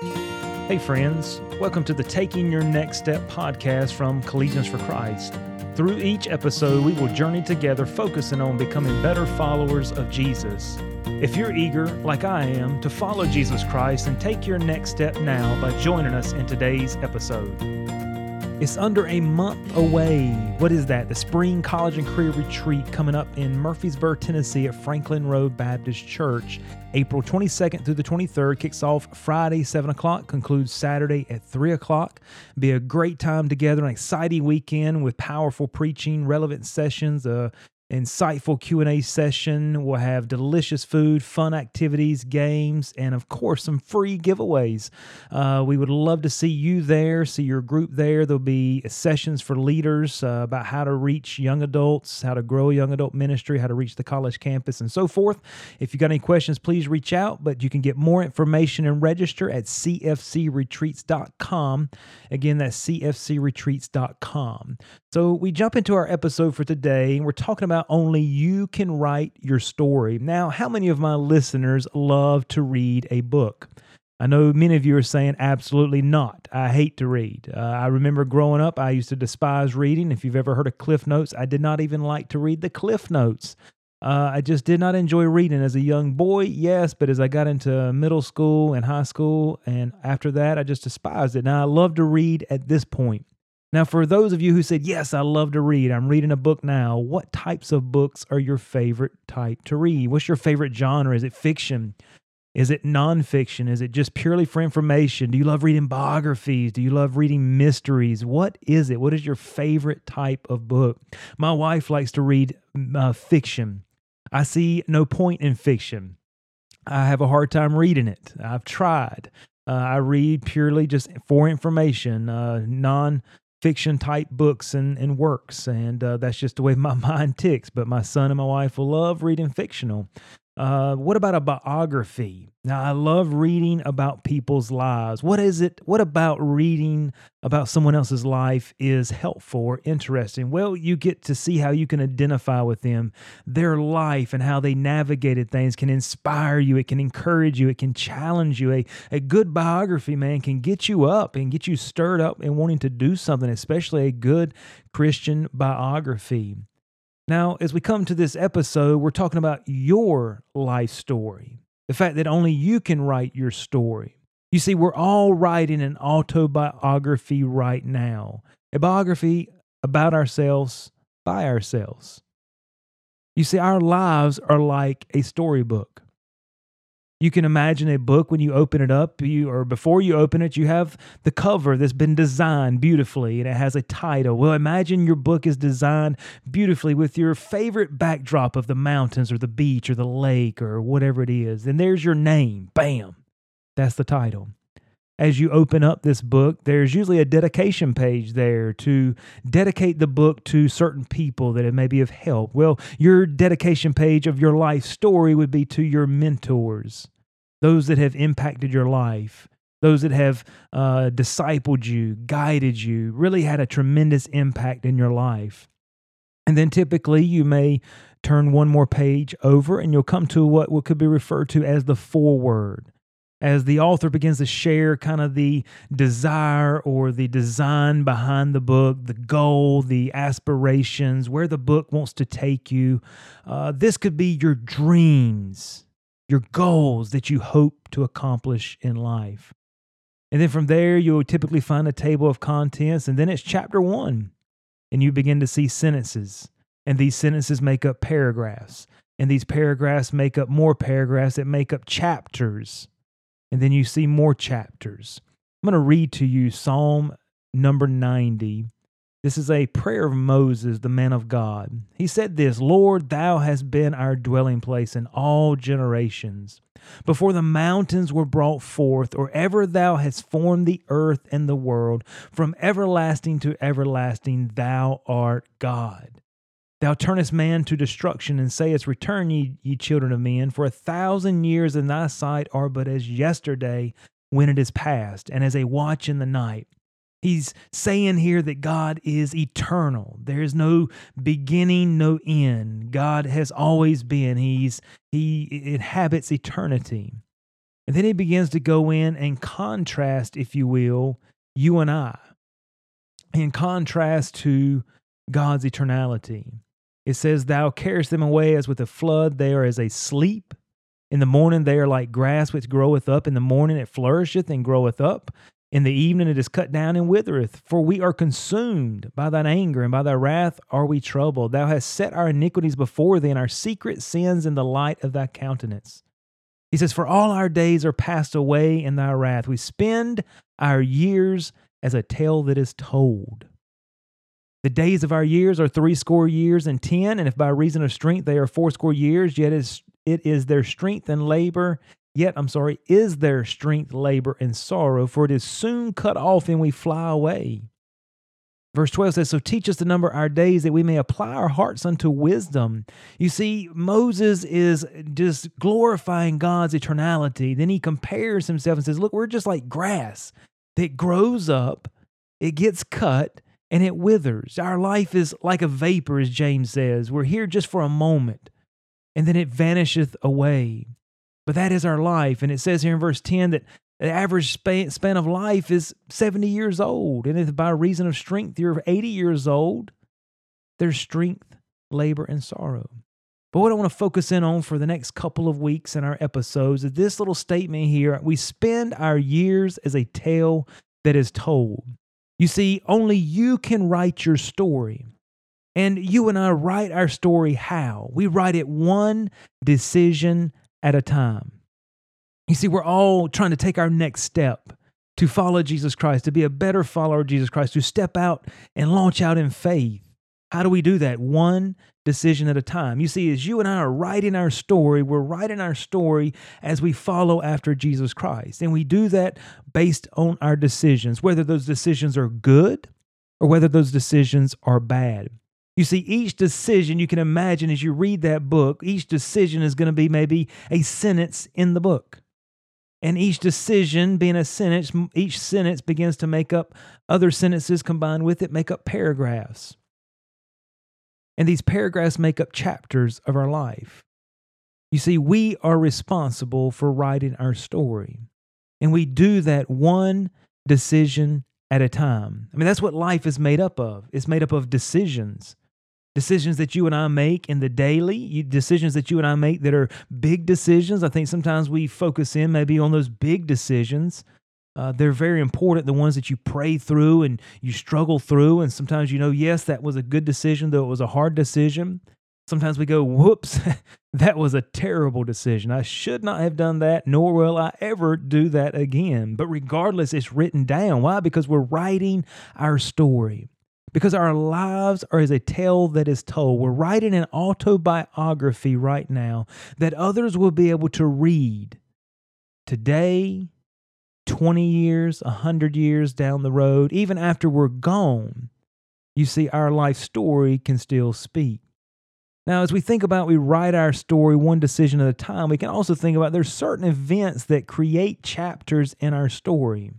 Hey, friends. Welcome to the Taking Your Next Step podcast from Collegians for Christ. Through each episode, we will journey together focusing on becoming better followers of Jesus. If you're eager, like I am, to follow Jesus Christ and take your next step now by joining us in today's episode. It's under a month away. What is that? The Spring College and Career Retreat coming up in Murfreesboro, Tennessee at Franklin Road Baptist Church. April 22nd through the 23rd kicks off Friday, 7 o'clock, concludes Saturday at 3 o'clock. Be a great time together, an exciting weekend with powerful preaching, relevant sessions, uh, insightful q&a session. We'll have delicious food fun activities games and of course some free giveaways. Uh, we would love to see you there see your group there. There'll be sessions for leaders uh, about how to reach young adults how to grow young adult ministry how to reach the college campus and so forth. If you've got any questions please reach out but you can get more information and register at cfcretreats.com again that's cfcretreats.com so we jump into our episode for today and we're talking about about only you can write your story. Now, how many of my listeners love to read a book? I know many of you are saying absolutely not. I hate to read. Uh, I remember growing up, I used to despise reading. If you've ever heard of Cliff Notes, I did not even like to read the Cliff Notes. Uh, I just did not enjoy reading as a young boy, yes, but as I got into middle school and high school, and after that, I just despised it. Now, I love to read at this point. Now, for those of you who said, Yes, I love to read, I'm reading a book now, what types of books are your favorite type to read? What's your favorite genre? Is it fiction? Is it nonfiction? Is it just purely for information? Do you love reading biographies? Do you love reading mysteries? What is it? What is your favorite type of book? My wife likes to read uh, fiction. I see no point in fiction. I have a hard time reading it. I've tried. Uh, I read purely just for information, uh, non fiction type books and, and works. And uh, that's just the way my mind ticks. But my son and my wife will love reading fictional. Uh, what about a biography? Now, I love reading about people's lives. What is it? What about reading about someone else's life is helpful or interesting? Well, you get to see how you can identify with them. Their life and how they navigated things can inspire you. It can encourage you. It can challenge you. A, a good biography, man, can get you up and get you stirred up and wanting to do something, especially a good Christian biography. Now, as we come to this episode, we're talking about your life story, the fact that only you can write your story. You see, we're all writing an autobiography right now, a biography about ourselves by ourselves. You see, our lives are like a storybook. You can imagine a book when you open it up, you, or before you open it, you have the cover that's been designed beautifully and it has a title. Well, imagine your book is designed beautifully with your favorite backdrop of the mountains or the beach or the lake or whatever it is. And there's your name. Bam. That's the title as you open up this book, there's usually a dedication page there to dedicate the book to certain people that it may be of help. Well, your dedication page of your life story would be to your mentors, those that have impacted your life, those that have uh, discipled you, guided you, really had a tremendous impact in your life. And then typically you may turn one more page over and you'll come to what, what could be referred to as the foreword as the author begins to share kind of the desire or the design behind the book, the goal, the aspirations, where the book wants to take you. Uh, this could be your dreams, your goals that you hope to accomplish in life. And then from there, you'll typically find a table of contents, and then it's chapter one, and you begin to see sentences. And these sentences make up paragraphs, and these paragraphs make up more paragraphs that make up chapters and then you see more chapters. I'm going to read to you Psalm number 90. This is a prayer of Moses, the man of God. He said this Lord, thou hast been our dwelling place in all generations. Before the mountains were brought forth, or ever thou hast formed the earth and the world, from everlasting to everlasting, thou art God. Thou turnest man to destruction and sayest, Return, ye, ye children of men, for a thousand years in thy sight are but as yesterday when it is past, and as a watch in the night. He's saying here that God is eternal. There is no beginning, no end. God has always been. He's he inhabits eternity. And then he begins to go in and contrast, if you will, you and I, in contrast to God's eternality. It says, Thou carest them away as with a flood, they are as a sleep. In the morning they are like grass which groweth up. In the morning it flourisheth and groweth up. In the evening it is cut down and withereth. For we are consumed by thine anger, and by thy wrath are we troubled. Thou hast set our iniquities before thee, and our secret sins in the light of thy countenance. He says, For all our days are passed away in thy wrath. We spend our years as a tale that is told. The days of our years are threescore years and ten, and if by reason of strength they are fourscore years, yet it is their strength and labor, yet, I'm sorry, is there strength, labor, and sorrow, for it is soon cut off and we fly away. Verse 12 says, So teach us to number our days that we may apply our hearts unto wisdom. You see, Moses is just glorifying God's eternality. Then he compares himself and says, Look, we're just like grass that grows up, it gets cut, and it withers. Our life is like a vapor, as James says. We're here just for a moment, and then it vanisheth away. But that is our life. And it says here in verse 10 that the average span, span of life is 70 years old. And if by reason of strength you're 80 years old, there's strength, labor, and sorrow. But what I want to focus in on for the next couple of weeks in our episodes is this little statement here. We spend our years as a tale that is told. You see, only you can write your story. And you and I write our story how? We write it one decision at a time. You see, we're all trying to take our next step to follow Jesus Christ, to be a better follower of Jesus Christ, to step out and launch out in faith. How do we do that? One decision at a time. You see, as you and I are writing our story, we're writing our story as we follow after Jesus Christ. And we do that based on our decisions, whether those decisions are good or whether those decisions are bad. You see, each decision you can imagine as you read that book, each decision is going to be maybe a sentence in the book. And each decision being a sentence, each sentence begins to make up other sentences combined with it, make up paragraphs. And these paragraphs make up chapters of our life. You see, we are responsible for writing our story. And we do that one decision at a time. I mean, that's what life is made up of. It's made up of decisions. Decisions that you and I make in the daily, decisions that you and I make that are big decisions. I think sometimes we focus in maybe on those big decisions uh, they're very important, the ones that you pray through and you struggle through. And sometimes you know, yes, that was a good decision, though it was a hard decision. Sometimes we go, whoops, that was a terrible decision. I should not have done that, nor will I ever do that again. But regardless, it's written down. Why? Because we're writing our story. Because our lives are as a tale that is told. We're writing an autobiography right now that others will be able to read today 20 years, 100 years down the road, even after we're gone, you see, our life story can still speak. Now, as we think about we write our story one decision at a time, we can also think about there's certain events that create chapters in our story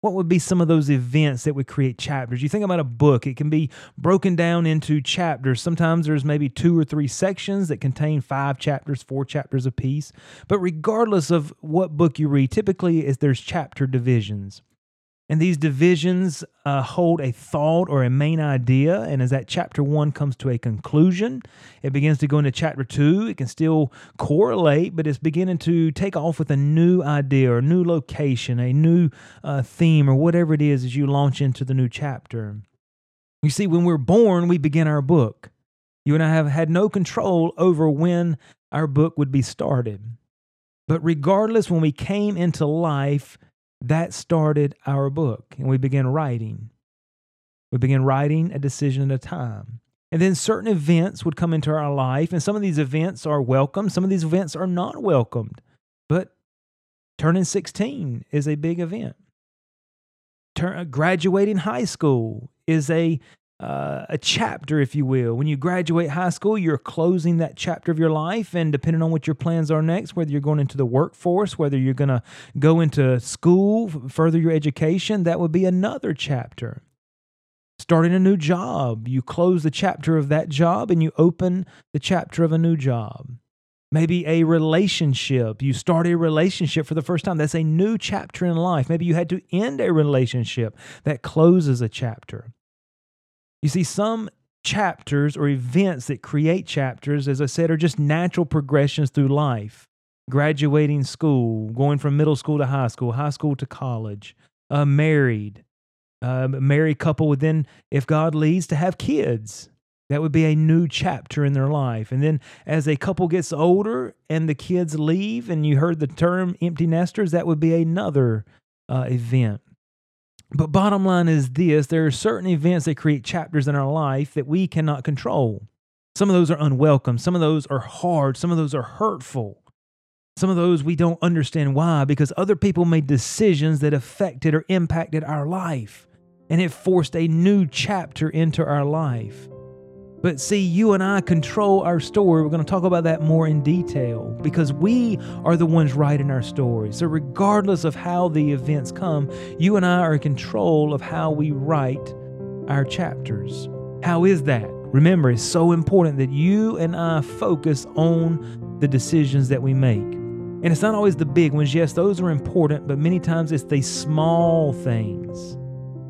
what would be some of those events that would create chapters? You think about a book, it can be broken down into chapters. Sometimes there's maybe two or three sections that contain five chapters, four chapters apiece. But regardless of what book you read, typically is there's chapter divisions. And these divisions uh, hold a thought or a main idea. And as that chapter one comes to a conclusion, it begins to go into chapter two. It can still correlate, but it's beginning to take off with a new idea or a new location, a new uh, theme, or whatever it is as you launch into the new chapter. You see, when we're born, we begin our book. You and I have had no control over when our book would be started. But regardless, when we came into life, that started our book, and we began writing. We began writing a decision at a time. And then certain events would come into our life, and some of these events are welcome, some of these events are not welcomed. But turning 16 is a big event. Turn, graduating high school is a uh, a chapter, if you will. When you graduate high school, you're closing that chapter of your life. And depending on what your plans are next, whether you're going into the workforce, whether you're going to go into school, further your education, that would be another chapter. Starting a new job, you close the chapter of that job and you open the chapter of a new job. Maybe a relationship. You start a relationship for the first time. That's a new chapter in life. Maybe you had to end a relationship that closes a chapter. You see, some chapters or events that create chapters, as I said, are just natural progressions through life. Graduating school, going from middle school to high school, high school to college, uh, married, uh, married couple would then, if God leads, to have kids. That would be a new chapter in their life. And then as a couple gets older and the kids leave, and you heard the term empty nesters, that would be another uh, event. But bottom line is this there are certain events that create chapters in our life that we cannot control. Some of those are unwelcome, some of those are hard, some of those are hurtful. Some of those we don't understand why because other people made decisions that affected or impacted our life, and it forced a new chapter into our life. But see, you and I control our story. We're going to talk about that more in detail because we are the ones writing our story. So, regardless of how the events come, you and I are in control of how we write our chapters. How is that? Remember, it's so important that you and I focus on the decisions that we make. And it's not always the big ones. Yes, those are important, but many times it's the small things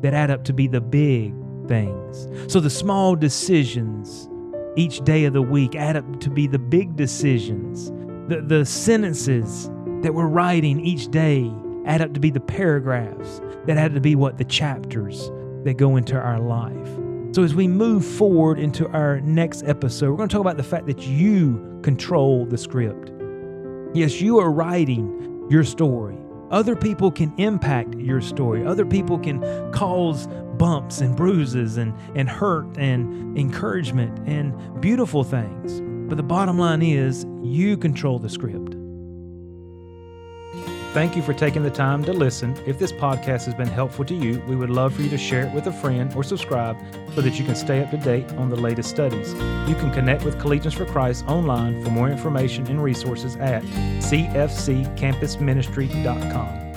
that add up to be the big things. So the small decisions each day of the week add up to be the big decisions. The, the sentences that we're writing each day add up to be the paragraphs that add to be what? The chapters that go into our life. So, as we move forward into our next episode, we're going to talk about the fact that you control the script. Yes, you are writing your story. Other people can impact your story. Other people can cause bumps and bruises and, and hurt and encouragement and beautiful things. But the bottom line is you control the script. Thank you for taking the time to listen. If this podcast has been helpful to you, we would love for you to share it with a friend or subscribe so that you can stay up to date on the latest studies. You can connect with Collegians for Christ online for more information and resources at cfccampusministry.com.